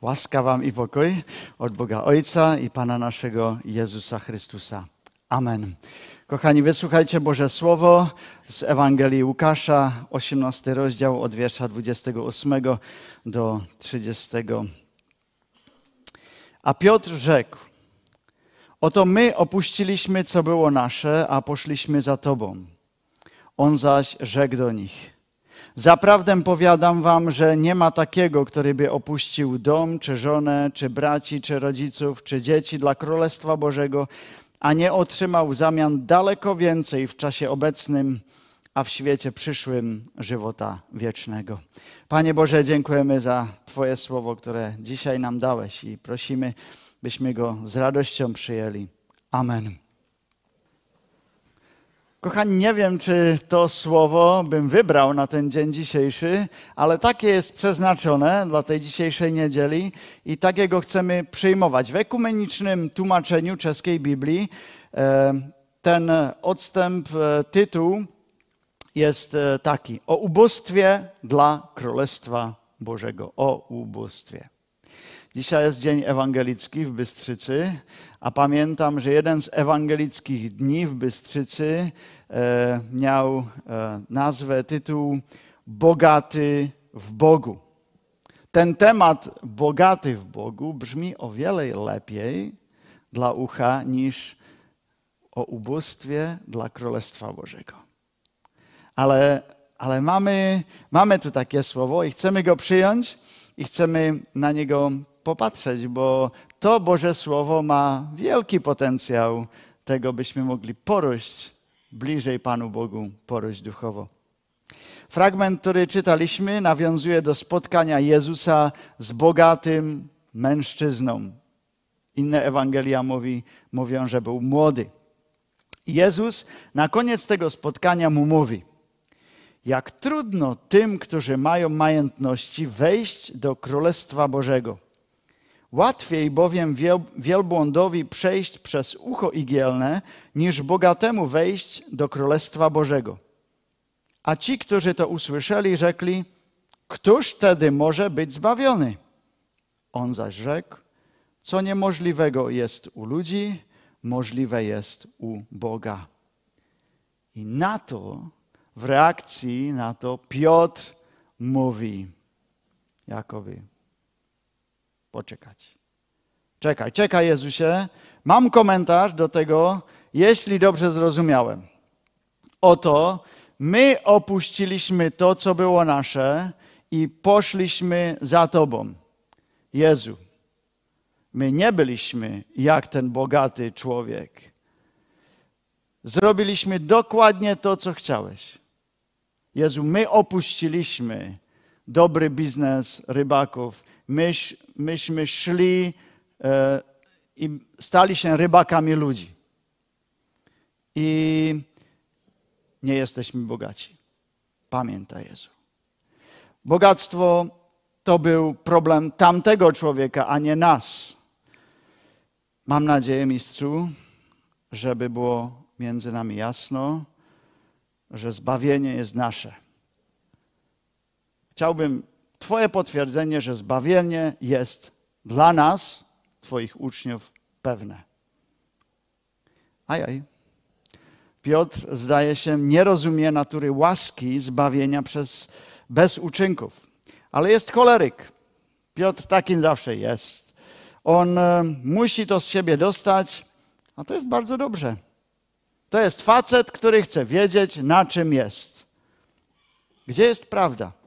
Łaska wam i pokój od Boga Ojca i Pana naszego Jezusa Chrystusa. Amen. Kochani, wysłuchajcie Boże Słowo z Ewangelii Łukasza, 18 rozdział od wiersza 28 do 30. A Piotr rzekł, oto my opuściliśmy, co było nasze, a poszliśmy za Tobą. On zaś rzekł do nich, Zaprawdę powiadam wam, że nie ma takiego, który by opuścił dom, czy żonę, czy braci, czy rodziców, czy dzieci dla Królestwa Bożego, a nie otrzymał w zamian daleko więcej w czasie obecnym, a w świecie przyszłym żywota wiecznego. Panie Boże, dziękujemy za Twoje słowo, które dzisiaj nam dałeś i prosimy, byśmy go z radością przyjęli. Amen. Kochani, nie wiem, czy to słowo bym wybrał na ten dzień dzisiejszy, ale takie jest przeznaczone dla tej dzisiejszej niedzieli i takiego chcemy przyjmować. W ekumenicznym tłumaczeniu czeskiej Biblii e, ten odstęp, e, tytuł jest e, taki: O ubóstwie dla Królestwa Bożego. O ubóstwie. Dzisiaj jest dzień ewangelicki w Bystrzycy, a pamiętam, że jeden z ewangelickich dni w Bystrzycy e, miał e, nazwę, tytuł Bogaty w Bogu. Ten temat bogaty w Bogu brzmi o wiele lepiej dla ucha niż o ubóstwie dla Królestwa Bożego. Ale, ale mamy, mamy tu takie słowo i chcemy go przyjąć i chcemy na niego popatrzeć, bo to Boże Słowo ma wielki potencjał tego, byśmy mogli porosć bliżej Panu Bogu, porosć duchowo. Fragment, który czytaliśmy, nawiązuje do spotkania Jezusa z bogatym mężczyzną. Inne Ewangelia mówi, mówią, że był młody. Jezus na koniec tego spotkania mu mówi: Jak trudno tym, którzy mają majątności, wejść do Królestwa Bożego. Łatwiej bowiem wielbłądowi przejść przez ucho igielne, niż bogatemu wejść do Królestwa Bożego. A ci, którzy to usłyszeli, rzekli, któż wtedy może być zbawiony? On zaś rzekł, co niemożliwego jest u ludzi, możliwe jest u Boga. I na to, w reakcji na to, Piotr mówi Jakowi, poczekać. Czekaj, czekaj Jezusie. Mam komentarz do tego, jeśli dobrze zrozumiałem. Oto my opuściliśmy to, co było nasze i poszliśmy za Tobą. Jezu, my nie byliśmy jak ten bogaty człowiek. Zrobiliśmy dokładnie to, co chciałeś. Jezu, my opuściliśmy dobry biznes rybaków myś, myśmy szli e, i stali się rybakami ludzi. I nie jesteśmy bogaci. Pamiętaj Jezu. Bogactwo to był problem tamtego człowieka, a nie nas. Mam nadzieję, mistrzu, żeby było między nami jasno, że zbawienie jest nasze. Chciałbym Twoje potwierdzenie, że zbawienie jest dla nas, Twoich uczniów, pewne. Ajaj. Piotr, zdaje się, nie rozumie natury łaski zbawienia przez, bez uczynków. Ale jest choleryk. Piotr takim zawsze jest. On e, musi to z siebie dostać, a to jest bardzo dobrze. To jest facet, który chce wiedzieć, na czym jest. Gdzie jest prawda?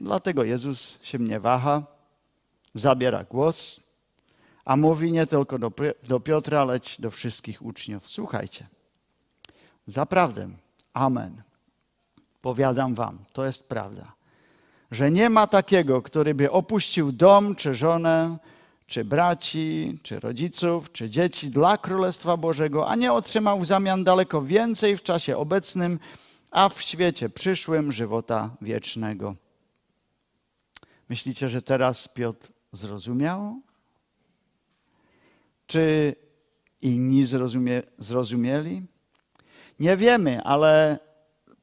Dlatego Jezus się nie waha, zabiera głos, a mówi nie tylko do, do Piotra, lecz do wszystkich uczniów. Słuchajcie, zaprawdę, amen, powiadam wam, to jest prawda, że nie ma takiego, który by opuścił dom, czy żonę, czy braci, czy rodziców, czy dzieci dla Królestwa Bożego, a nie otrzymał w zamian daleko więcej w czasie obecnym, a w świecie przyszłym żywota wiecznego. Myślicie, że teraz Piotr zrozumiał? Czy inni zrozumie, zrozumieli? Nie wiemy, ale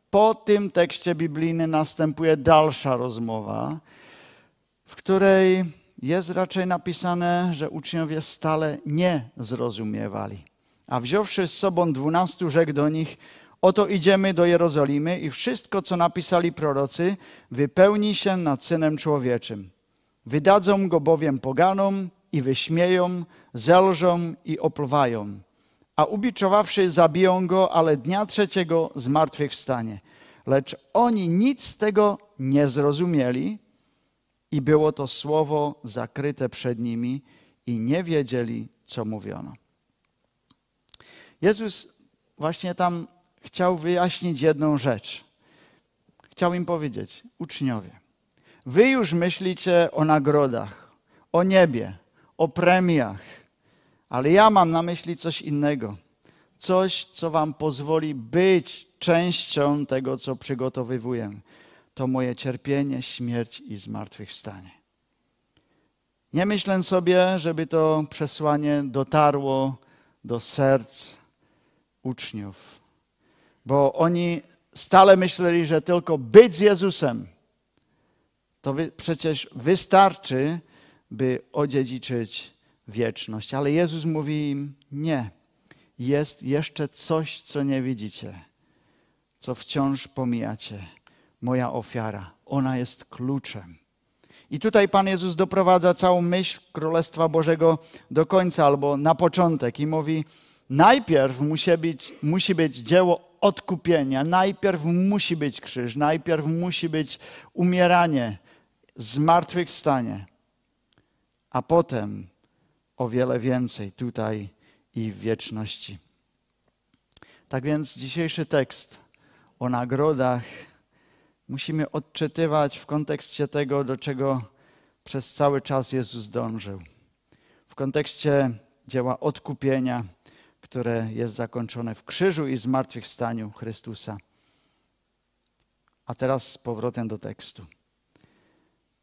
po tym tekście biblijnym następuje dalsza rozmowa, w której jest raczej napisane, że uczniowie stale nie zrozumiewali. A wziąwszy z sobą dwunastu, rzekł do nich: Oto idziemy do Jerozolimy i wszystko, co napisali prorocy, wypełni się nad synem człowieczym. Wydadzą go bowiem poganom i wyśmieją, zelżą i opluwają. A ubiczowawszy, zabiją go, ale dnia trzeciego zmartwychwstanie. Lecz oni nic z tego nie zrozumieli i było to słowo zakryte przed nimi i nie wiedzieli, co mówiono. Jezus właśnie tam chciał wyjaśnić jedną rzecz. Chciał im powiedzieć, uczniowie, wy już myślicie o nagrodach, o niebie, o premiach, ale ja mam na myśli coś innego. Coś, co wam pozwoli być częścią tego, co przygotowywuję. To moje cierpienie, śmierć i zmartwychwstanie. Nie myślę sobie, żeby to przesłanie dotarło do serc uczniów, bo oni stale myśleli, że tylko być z Jezusem to przecież wystarczy, by odziedziczyć wieczność. Ale Jezus mówi im: Nie, jest jeszcze coś, co nie widzicie, co wciąż pomijacie. Moja ofiara, ona jest kluczem. I tutaj Pan Jezus doprowadza całą myśl Królestwa Bożego do końca albo na początek i mówi: Najpierw musi być, musi być dzieło odkupienia, najpierw musi być krzyż, najpierw musi być umieranie, zmartwychwstanie, a potem o wiele więcej tutaj i w wieczności. Tak więc dzisiejszy tekst o nagrodach musimy odczytywać w kontekście tego, do czego przez cały czas Jezus dążył. W kontekście dzieła odkupienia, które jest zakończone w krzyżu i zmartwychwstaniu Chrystusa. A teraz z powrotem do tekstu.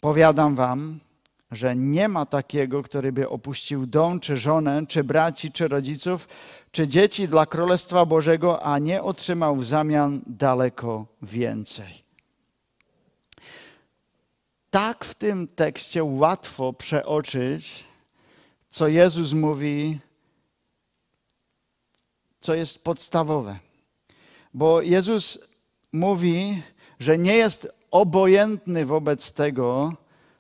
Powiadam wam, że nie ma takiego, który by opuścił dom, czy żonę, czy braci, czy rodziców, czy dzieci dla Królestwa Bożego, a nie otrzymał w zamian daleko więcej. Tak w tym tekście łatwo przeoczyć, co Jezus mówi, co jest podstawowe. Bo Jezus mówi, że nie jest obojętny wobec tego,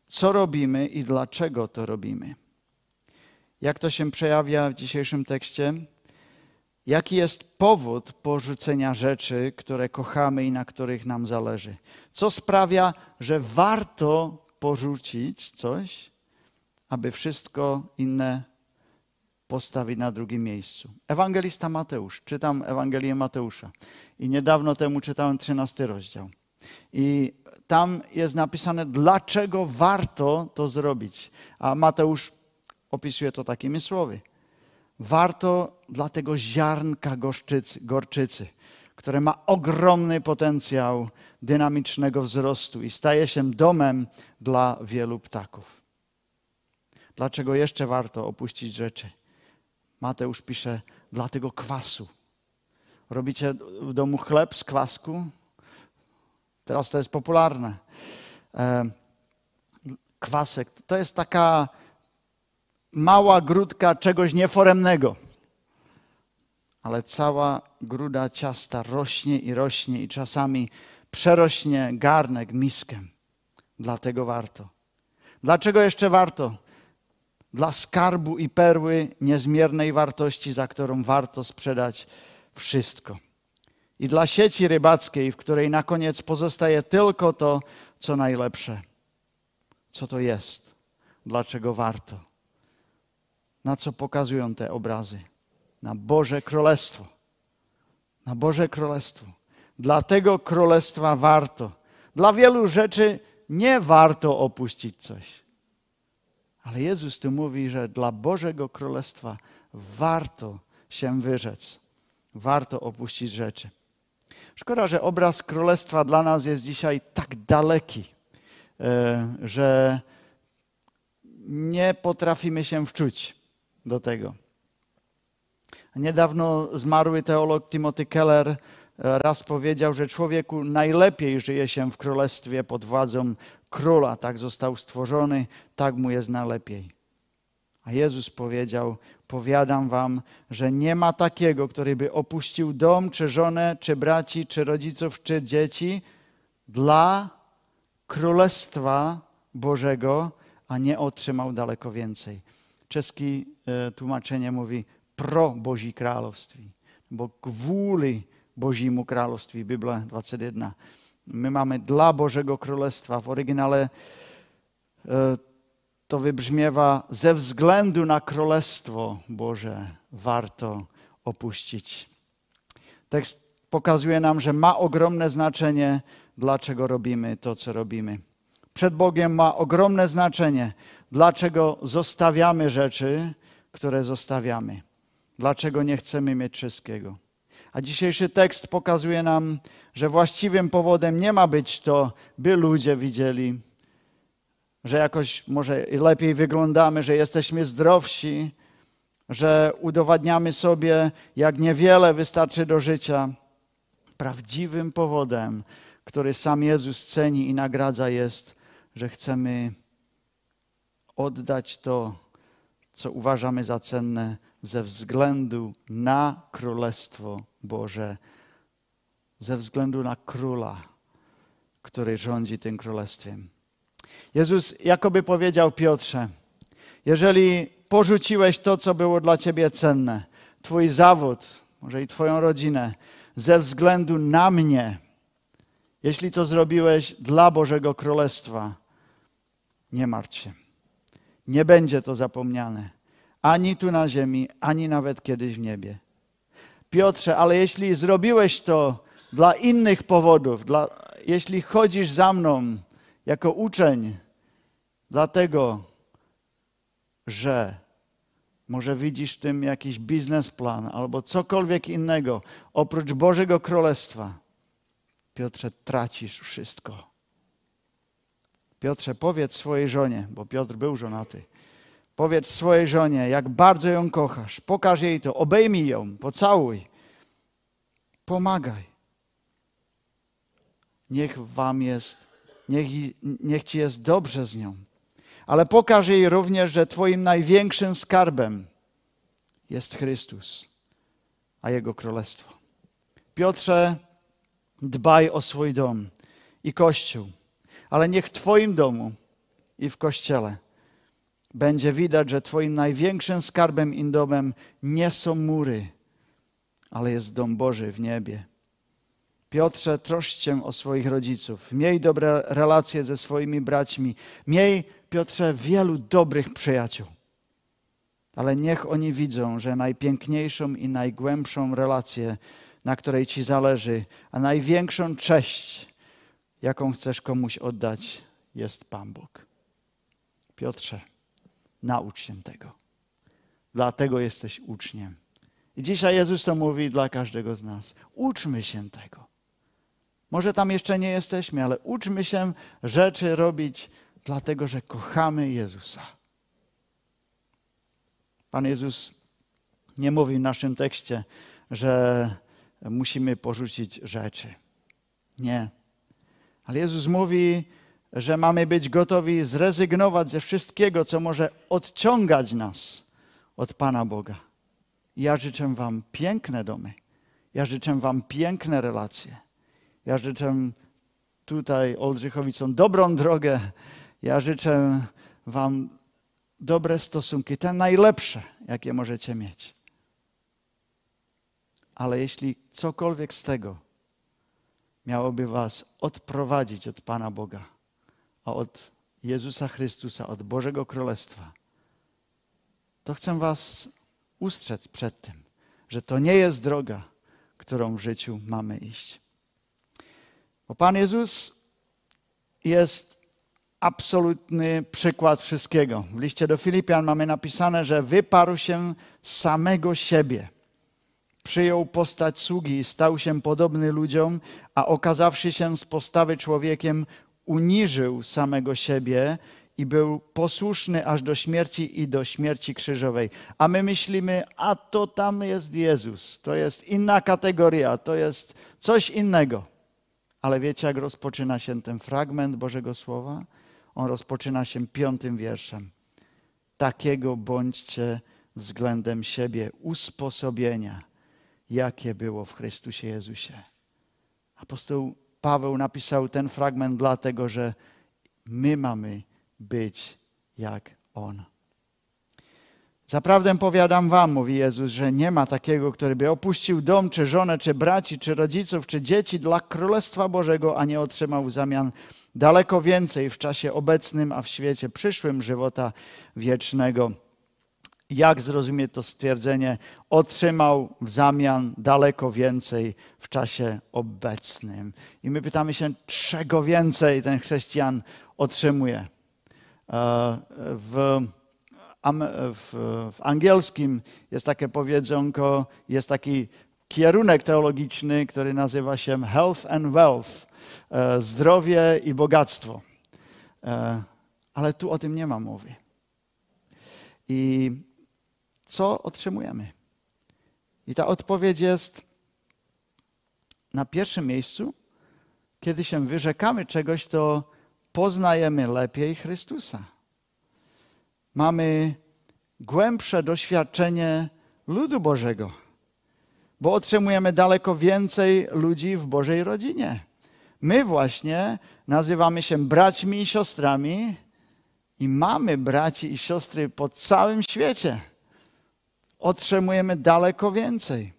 co robimy i dlaczego to robimy. Jak to się przejawia w dzisiejszym tekście? Jaki jest powód porzucenia rzeczy, które kochamy i na których nam zależy? Co sprawia, że warto porzucić coś, aby wszystko inne postawić na drugim miejscu? Ewangelista Mateusz, czytam Ewangelię Mateusza i niedawno temu czytałem 13 rozdział. I tam jest napisane, dlaczego warto to zrobić. A Mateusz opisuje to takimi słowy. Warto dla tego ziarnka gorczycy, gorczycy, które ma ogromny potencjał dynamicznego wzrostu i staje się domem dla wielu ptaków. Dlaczego jeszcze warto opuścić rzeczy? Mateusz pisze, dla tego kwasu. Robicie w domu chleb z kwasku? Teraz to jest popularne. E, kwasek to jest taka mała grudka czegoś nieforemnego. Ale cała gruda ciasta rośnie i rośnie i czasami przerośnie garnek, miskę. Dlatego warto. Dlaczego jeszcze warto? Dla skarbu i perły niezmiernej wartości, za którą warto sprzedać wszystko i dla sieci rybackiej, w której na koniec pozostaje tylko to, co najlepsze. Co to jest? Dlaczego warto? Na co pokazują te obrazy? Na Boże Królestwo. Na Boże Królestwo. Dla tego Królestwa warto. Dla wielu rzeczy nie warto opuścić coś. Ale Jezus tu mówi, że dla Bożego Królestwa warto się wyrzec. Warto opuścić rzeczy. Szkoda, że obraz królestwa dla nas jest dzisiaj tak daleki, e, że nie potrafimy się wczuć do tego. Niedawno zmarły teolog Timothy Keller e, raz powiedział, że człowieku najlepiej żyje się w królestwie pod władzą króla. Tak został stworzony, tak mu jest najlepiej. A Jezus powiedział: Powiadam wam, że nie ma takiego, który by opuścił dom, czy żonę, czy braci, czy rodziców, czy dzieci dla Królestwa Bożego, a nie otrzymał daleko więcej. Czeski e, tłumaczenie mówi pro Boží království, bo gwóli Božímu království, Biblia 21. My mamy dla Bożego Królestwa. W oryginale e, to wybrzmiewa ze względu na Królestwo Boże warto opuścić. Tekst pokazuje nam, że ma ogromne znaczenie, dlaczego robimy to, co robimy. Przed Bogiem ma ogromne znaczenie, dlaczego zostawiamy rzeczy, które zostawiamy. Dlaczego nie chcemy mieć wszystkiego. A dzisiejszy tekst pokazuje nam, że właściwym powodem nie ma być to, by ludzie widzieli, że jakoś może lepiej wyglądamy, że jesteśmy zdrowsi, że udowadniamy sobie, jak niewiele wystarczy do życia. Prawdziwym powodem, który sam Jezus ceni i nagradza, jest, że chcemy oddać to, co uważamy za cenne, ze względu na Królestwo Boże, ze względu na Króla, który rządzi tym Królestwem. Jezus jakoby powiedział Piotrze, jeżeli porzuciłeś to, co było dla ciebie cenne, twój zawód, może i twoją rodzinę, ze względu na mnie, jeśli to zrobiłeś dla Bożego Królestwa, nie martw się. Nie będzie to zapomniane. Ani tu na ziemi, ani nawet kiedyś w niebie. Piotrze, ale jeśli zrobiłeś to dla innych powodów, dla, jeśli chodzisz za mną jako uczeń, dlatego, że może widzisz w tym jakiś biznesplan albo cokolwiek innego oprócz Bożego Królestwa, Piotrze, tracisz wszystko. Piotrze, powiedz swojej żonie, bo Piotr był żonaty. Powiedz swojej żonie, jak bardzo ją kochasz. Pokaż jej to, obejmij ją, pocałuj. Pomagaj. Niech wam jest, niech, niech ci jest dobrze z nią. Ale pokaż jej również, że twoim największym skarbem jest Chrystus, a Jego Królestwo. Piotrze, dbaj o swój dom i Kościół ale niech w Twoim domu i w kościele będzie widać, że Twoim największym skarbem i domem nie są mury, ale jest dom Boży w niebie. Piotrze, troszcz się o swoich rodziców. Miej dobre relacje ze swoimi braćmi. Miej, Piotrze, wielu dobrych przyjaciół. Ale niech oni widzą, że najpiękniejszą i najgłębszą relację, na której ci zależy, a największą cześć, jaką chcesz komuś oddać, jest Pan Bóg. Piotrze, naucz się tego. Dlatego jesteś uczniem. I dzisiaj Jezus to mówi dla każdego z nas. Uczmy się tego. Może tam jeszcze nie jesteśmy, ale uczmy się rzeczy robić, dlatego że kochamy Jezusa. Pan Jezus nie mówi w naszym tekście, że musimy porzucić rzeczy. Nie. Ale Jezus mówi, że mamy być gotowi zrezygnować ze wszystkiego, co może odciągać nas od Pana Boga. Ja życzę Wam piękne domy. Ja życzę Wam piękne relacje. Ja życzę tutaj Oldrzychowicom dobrą drogę. Ja życzę Wam dobre stosunki, te najlepsze, jakie możecie mieć. Ale jeśli cokolwiek z tego miałoby was odprowadzić od Pana Boga, a od Jezusa Chrystusa, od Bożego Królestwa, to chcę was ustrzec przed tym, że to nie jest droga, którą w życiu mamy iść. Bo Pan Jezus jest absolutny przykład wszystkiego. W liście do Filipian mamy napisane, że wyparł się samego siebie przyjął postać sługi i stał się podobny ludziom, a okazawszy się z postawy człowiekiem, uniżył samego siebie i był posłuszny aż do śmierci i do śmierci krzyżowej. A my myślimy, a to tam jest Jezus, to jest inna kategoria, to jest coś innego. Ale wiecie, jak rozpoczyna się ten fragment Bożego Słowa? On rozpoczyna się piątym wierszem. Takiego bądźcie względem siebie usposobienia, jakie było w Chrystusie Jezusie. Apostoł Paweł napisał ten fragment dlatego, że my mamy być jak On. Zaprawdę powiadam wam, mówi Jezus, że nie ma takiego, który by opuścił dom, czy żonę, czy braci, czy rodziców, czy dzieci dla Królestwa Bożego, a nie otrzymał w zamian daleko więcej w czasie obecnym, a w świecie przyszłym żywota wiecznego. Jak zrozumieć to stwierdzenie? Otrzymał w zamian daleko więcej w czasie obecnym. I my pytamy się, czego więcej ten chrześcijan otrzymuje. E, w w, w angielskim jest takie powiedzonko, jest taki kierunek teologiczny, który nazywa się Health and Wealth, e, zdrowie i bogactwo. E, ale tu o tym nie ma mowy. I co otrzymujemy? I ta odpowiedź jest na pierwszym miejscu, kiedy się wyrzekamy czegoś, to poznajemy lepiej Chrystusa mamy głębsze doświadczenie ludu Bożego, bo otrzymujemy daleko więcej ludzi w Bożej rodzinie. My właśnie nazywamy się braćmi i siostrami i mamy braci i siostry po całym świecie. Otrzymujemy daleko więcej.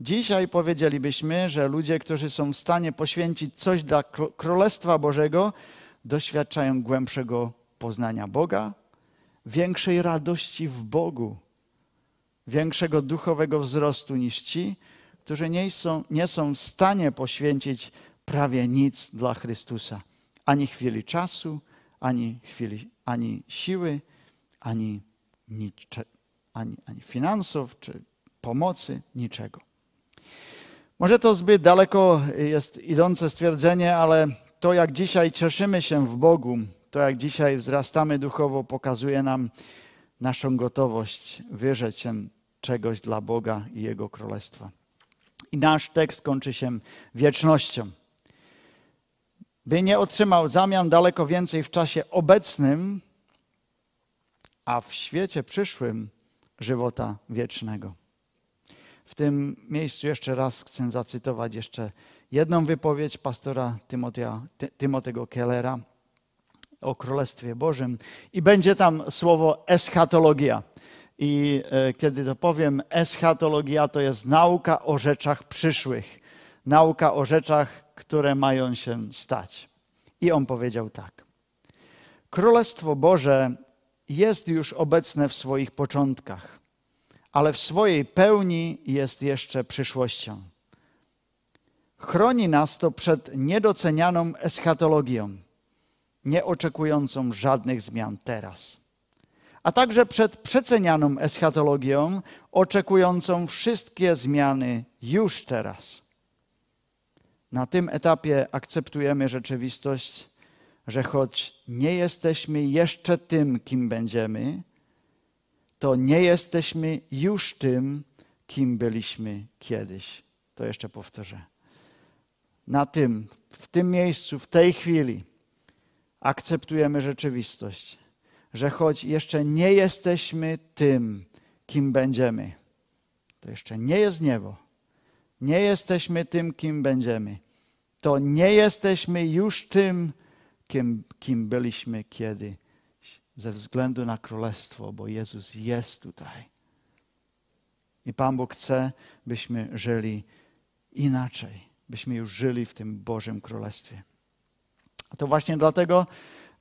Dzisiaj powiedzielibyśmy, że ludzie, którzy są w stanie poświęcić coś dla Królestwa Bożego, doświadczają głębszego poznania Boga, większej radości w Bogu, większego duchowego wzrostu niż ci, którzy nie są, nie są w stanie poświęcić prawie nic dla Chrystusa. Ani chwili czasu, ani, chwili, ani siły, ani, ani, ani finansów, czy pomocy, niczego. Może to zbyt daleko jest idące stwierdzenie, ale to, jak dzisiaj cieszymy się w Bogu, to jak dzisiaj wzrastamy duchowo, pokazuje nam naszą gotowość wyrzec się czegoś dla Boga i Jego Królestwa. I nasz tekst kończy się wiecznością. By nie otrzymał zamian daleko więcej w czasie obecnym, a w świecie przyszłym żywota wiecznego. W tym miejscu jeszcze raz chcę zacytować jeszcze jedną wypowiedź pastora Timotea, Timotego Kellera o Królestwie Bożym i będzie tam słowo eschatologia. I e, kiedy to powiem, eschatologia to jest nauka o rzeczach przyszłych, nauka o rzeczach, które mają się stać. I on powiedział tak. Królestwo Boże jest już obecne w swoich początkach, ale w swojej pełni jest jeszcze przyszłością. Chroni nas to przed niedocenianą eschatologią nie oczekującą żadnych zmian teraz. A także przed przecenianą eschatologią, oczekującą wszystkie zmiany już teraz. Na tym etapie akceptujemy rzeczywistość, że choć nie jesteśmy jeszcze tym, kim będziemy, to nie jesteśmy już tym, kim byliśmy kiedyś. To jeszcze powtórzę. Na tym, w tym miejscu, w tej chwili akceptujemy rzeczywistość, że choć jeszcze nie jesteśmy tym, kim będziemy, to jeszcze nie jest niebo, nie jesteśmy tym, kim będziemy, to nie jesteśmy już tym, kim, kim byliśmy kiedyś, ze względu na królestwo, bo Jezus jest tutaj. I Pan Bóg chce, byśmy żyli inaczej, byśmy już żyli w tym Bożym Królestwie. To właśnie dlatego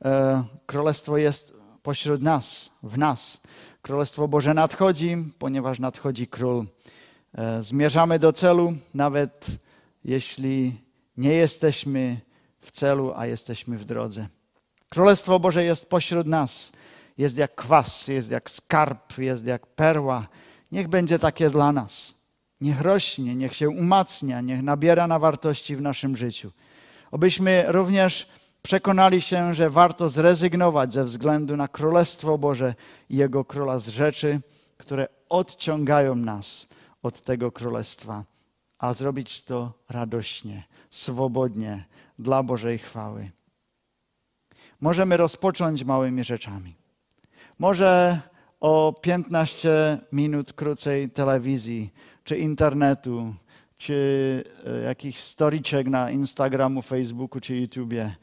e, Królestwo jest pośród nas, w nas. Królestwo Boże nadchodzi, ponieważ nadchodzi Król. E, zmierzamy do celu, nawet jeśli nie jesteśmy w celu, a jesteśmy w drodze. Królestwo Boże jest pośród nas. Jest jak kwas, jest jak skarb, jest jak perła. Niech będzie takie dla nas. Niech rośnie, niech się umacnia, niech nabiera na wartości w naszym życiu. Obyśmy również przekonali się, że warto zrezygnować ze względu na Królestwo Boże i Jego Króla z rzeczy, które odciągają nas od tego Królestwa, a zrobić to radośnie, swobodnie, dla Bożej chwały. Możemy rozpocząć małymi rzeczami. Może o 15 minut krócej telewizji, czy internetu, czy e, jakichś storiczek na Instagramu, Facebooku, czy YouTubie,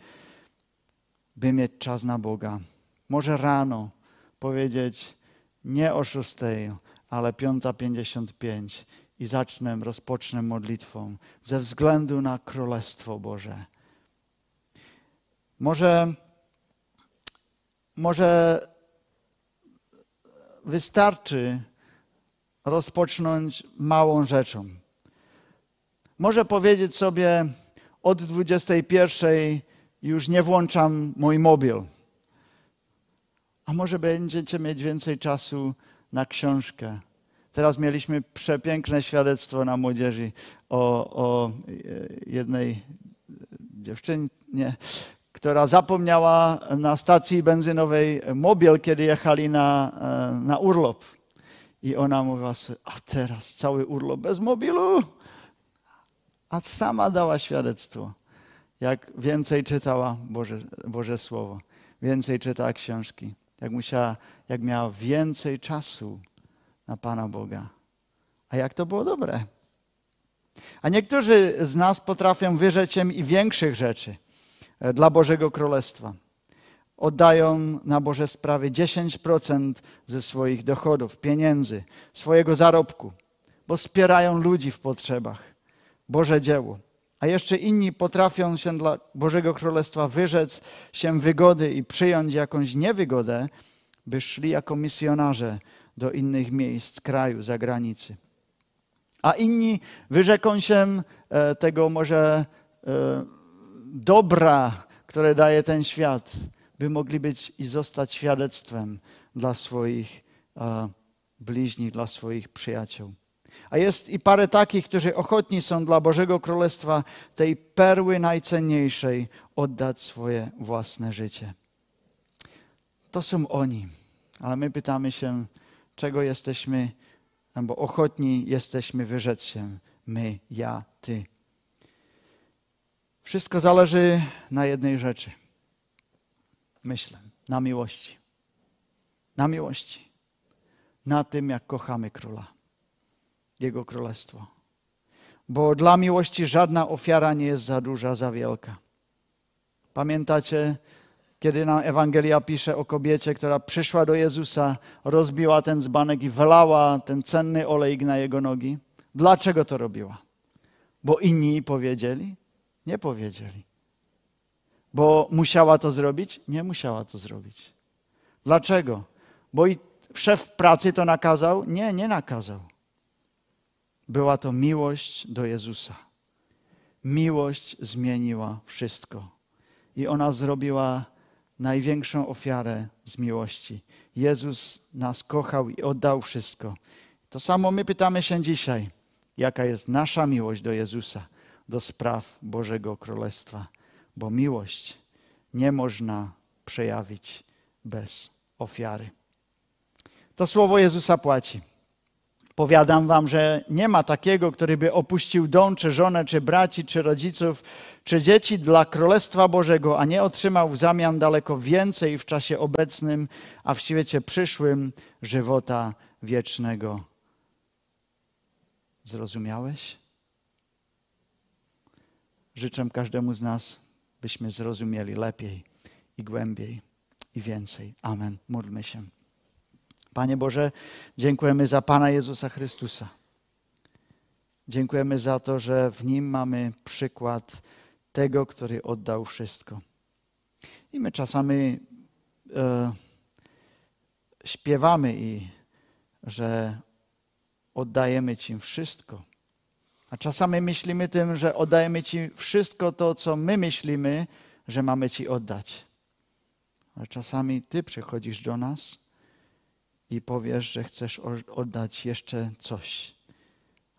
by mieć czas na Boga. Może rano powiedzieć nie o 6, ale 5.55 i zacznę, rozpocznę modlitwą ze względu na Królestwo Boże. Może, może wystarczy rozpocząć małą rzeczą. Może powiedzieć sobie, od 21 już nie włączam mój mobil. A może będziecie mieć więcej czasu na książkę. Teraz mieliśmy przepiękne świadectwo na młodzieży o, o jednej dziewczynie, która zapomniała na stacji benzynowej mobil, kiedy jechali na, na urlop. I ona mówiła sobie, a teraz cały urlop bez mobilu. A sama dała świadectwo, jak więcej czytała Boże, Boże Słowo, więcej czytała książki, jak, musiała, jak miała więcej czasu na Pana Boga. A jak to było dobre. A niektórzy z nas potrafią wyrzec się i większych rzeczy e, dla Bożego Królestwa. Oddają na Boże sprawy 10% ze swoich dochodów, pieniędzy, swojego zarobku, bo wspierają ludzi w potrzebach. Boże dzieło. A jeszcze inni potrafią się dla Bożego Królestwa wyrzec się wygody i przyjąć jakąś niewygodę, by szli jako misjonarze do innych miejsc, kraju, zagranicy. A inni wyrzeką się e, tego może e, dobra, które daje ten świat, by mogli być i zostać świadectwem dla swoich e, bliźnich, dla swoich przyjaciół. A jest i parę takich, którzy ochotni są dla Bożego Królestwa tej perły najcenniejszej oddać swoje własne życie. To są oni. Ale my pytamy się, czego jesteśmy, bo ochotni jesteśmy wyrzec się. My, ja, ty. Wszystko zależy na jednej rzeczy. Myślę, na miłości. Na miłości. Na tym, jak kochamy króla. Jego królestwo. Bo dla miłości żadna ofiara nie jest za duża, za wielka. Pamiętacie, kiedy nam Ewangelia pisze o kobiecie, która przyszła do Jezusa, rozbiła ten dzbanek i wlała ten cenny olejk na jego nogi? Dlaczego to robiła? Bo inni powiedzieli? Nie powiedzieli. Bo musiała to zrobić? Nie musiała to zrobić. Dlaczego? Bo i szef pracy to nakazał? Nie, nie nakazał. Była to miłość do Jezusa. Miłość zmieniła wszystko. I ona zrobiła największą ofiarę z miłości. Jezus nas kochał i oddał wszystko. To samo my pytamy się dzisiaj, jaka jest nasza miłość do Jezusa, do spraw Bożego Królestwa, bo miłość nie można przejawić bez ofiary. To słowo Jezusa płaci. Powiadam wam, że nie ma takiego, który by opuścił dom, czy żonę, czy braci, czy rodziców, czy dzieci dla Królestwa Bożego, a nie otrzymał w zamian daleko więcej w czasie obecnym, a w świecie przyszłym żywota wiecznego. Zrozumiałeś? Życzę każdemu z nas, byśmy zrozumieli lepiej i głębiej i więcej. Amen. Módlmy się. Panie Boże, dziękujemy za Pana Jezusa Chrystusa. Dziękujemy za to, że w Nim mamy przykład tego, który oddał wszystko. I my czasami e, śpiewamy i że oddajemy Ci wszystko. Czasami myślimy tym, że oddajemy Ci wszystko to, co my myślimy, że mamy Ci oddać. Ale czasami Ty przychodzisz do nas i powiesz, że chcesz oddać jeszcze coś.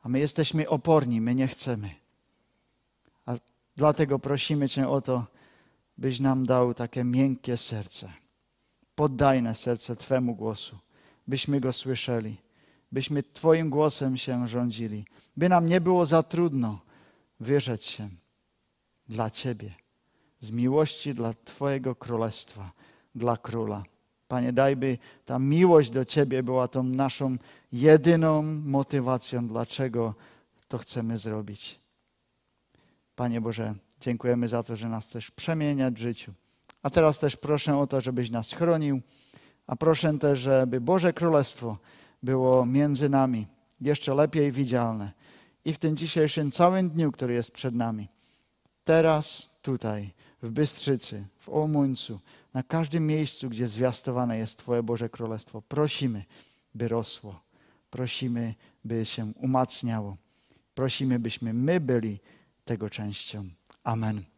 A my jesteśmy oporni, my nie chcemy. A dlatego prosimy Cię o to, byś nam dał takie miękkie serce, poddajne serce Twemu głosu, byśmy go słyszeli, byśmy Twoim głosem się rządzili, by nam nie było za trudno wyrzec się dla Ciebie, z miłości dla Twojego królestwa, dla króla. Panie, daj, by ta miłość do Ciebie była tą naszą jedyną motywacją, dlaczego to chcemy zrobić. Panie Boże, dziękujemy za to, że nas też przemieniać w życiu. A teraz też proszę o to, żebyś nas chronił, a proszę też, żeby Boże Królestwo było między nami jeszcze lepiej widzialne. I w tym dzisiejszym całym dniu, który jest przed nami, teraz, tutaj, w Bystrzycy, w Omuńcu, na każdym miejscu, gdzie zwiastowane jest Twoje Boże Królestwo, prosimy, by rosło. Prosimy, by się umacniało. Prosimy, byśmy my byli tego częścią. Amen.